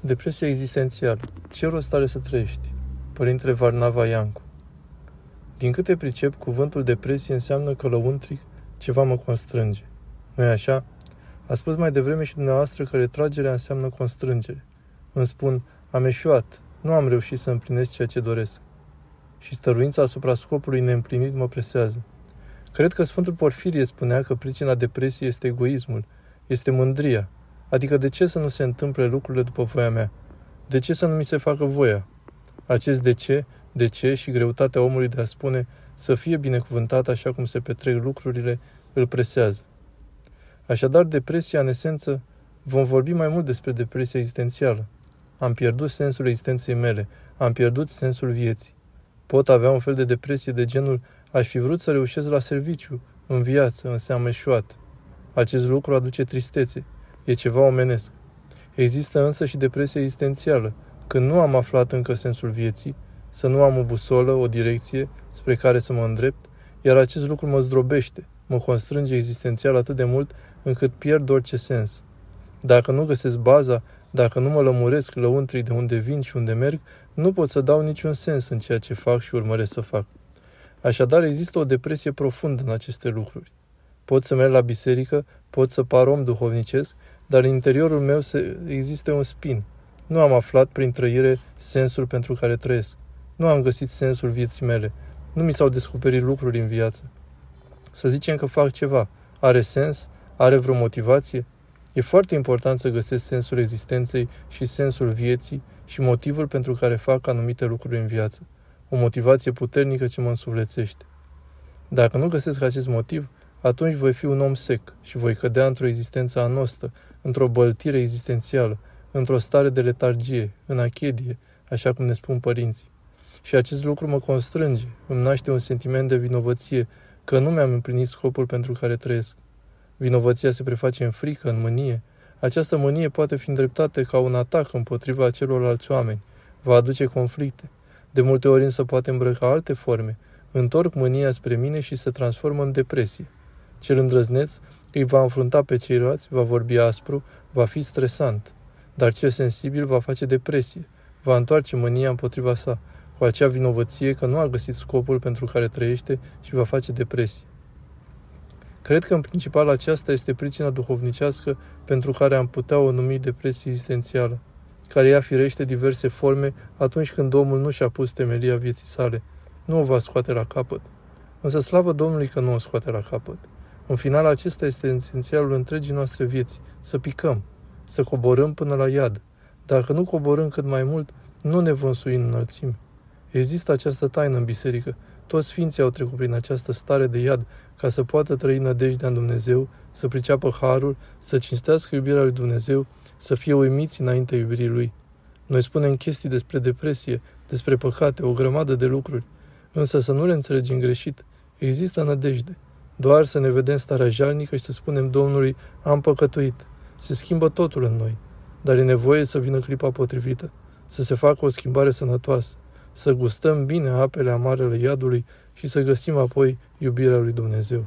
Depresia existențială. Ce rost are să trăiești? Părintele Varnava Iancu. Din câte pricep, cuvântul depresie înseamnă că lăuntric ceva mă constrânge. nu e așa? A spus mai devreme și dumneavoastră că retragerea înseamnă constrângere. Îmi spun, am eșuat, nu am reușit să împlinesc ceea ce doresc. Și stăruința asupra scopului neîmplinit mă presează. Cred că Sfântul Porfirie spunea că pricina depresiei este egoismul, este mândria, Adică de ce să nu se întâmple lucrurile după voia mea? De ce să nu mi se facă voia? Acest de ce, de ce și greutatea omului de a spune să fie binecuvântat așa cum se petrec lucrurile, îl presează. Așadar, depresia, în esență, vom vorbi mai mult despre depresia existențială. Am pierdut sensul existenței mele, am pierdut sensul vieții. Pot avea un fel de depresie de genul aș fi vrut să reușesc la serviciu, în viață, însă am eșuat. Acest lucru aduce tristețe, E ceva omenesc. Există însă și depresia existențială, când nu am aflat încă sensul vieții, să nu am o busolă, o direcție spre care să mă îndrept, iar acest lucru mă zdrobește, mă constrânge existențial atât de mult încât pierd orice sens. Dacă nu găsesc baza, dacă nu mă lămuresc lăuntrii de unde vin și unde merg, nu pot să dau niciun sens în ceea ce fac și urmăresc să fac. Așadar, există o depresie profundă în aceste lucruri. Pot să merg la biserică, pot să par om duhovnicesc, dar în interiorul meu se, există un spin. Nu am aflat prin trăire sensul pentru care trăiesc. Nu am găsit sensul vieții mele. Nu mi s-au descoperit lucruri în viață. Să zicem că fac ceva. Are sens? Are vreo motivație? E foarte important să găsesc sensul existenței și sensul vieții și motivul pentru care fac anumite lucruri în viață. O motivație puternică ce mă însuflețește. Dacă nu găsesc acest motiv, atunci voi fi un om sec și voi cădea într-o existență anostă, într-o băltire existențială, într-o stare de letargie, în achedie, așa cum ne spun părinții. Și acest lucru mă constrânge, îmi naște un sentiment de vinovăție, că nu mi-am împlinit scopul pentru care trăiesc. Vinovăția se preface în frică, în mânie. Această mânie poate fi îndreptată ca un atac împotriva celorlalți oameni, va aduce conflicte. De multe ori însă poate îmbrăca alte forme, întorc mânia spre mine și se transformă în depresie. Cel îndrăzneț îi va înfrunta pe ceilalți, va vorbi aspru, va fi stresant. Dar cel sensibil va face depresie, va întoarce mânia împotriva sa, cu acea vinovăție că nu a găsit scopul pentru care trăiește și va face depresie. Cred că în principal aceasta este pricina duhovnicească pentru care am putea o numi depresie existențială, care ia firește diverse forme atunci când omul nu și-a pus temelia vieții sale. Nu o va scoate la capăt. Însă slavă Domnului că nu o scoate la capăt. În final, acesta este esențialul întregii noastre vieți, să picăm, să coborâm până la iad. Dacă nu coborâm cât mai mult, nu ne vom sui în înălțime. Există această taină în biserică. Toți sfinții au trecut prin această stare de iad ca să poată trăi nădejdea în Dumnezeu, să priceapă harul, să cinstească iubirea lui Dumnezeu, să fie uimiți înaintea iubirii lui. Noi spunem chestii despre depresie, despre păcate, o grămadă de lucruri, însă să nu le înțelegem greșit. Există nădejde. Doar să ne vedem starea jalnică și să spunem Domnului, am păcătuit. Se schimbă totul în noi, dar e nevoie să vină clipa potrivită, să se facă o schimbare sănătoasă, să gustăm bine apele amarele iadului și să găsim apoi iubirea lui Dumnezeu.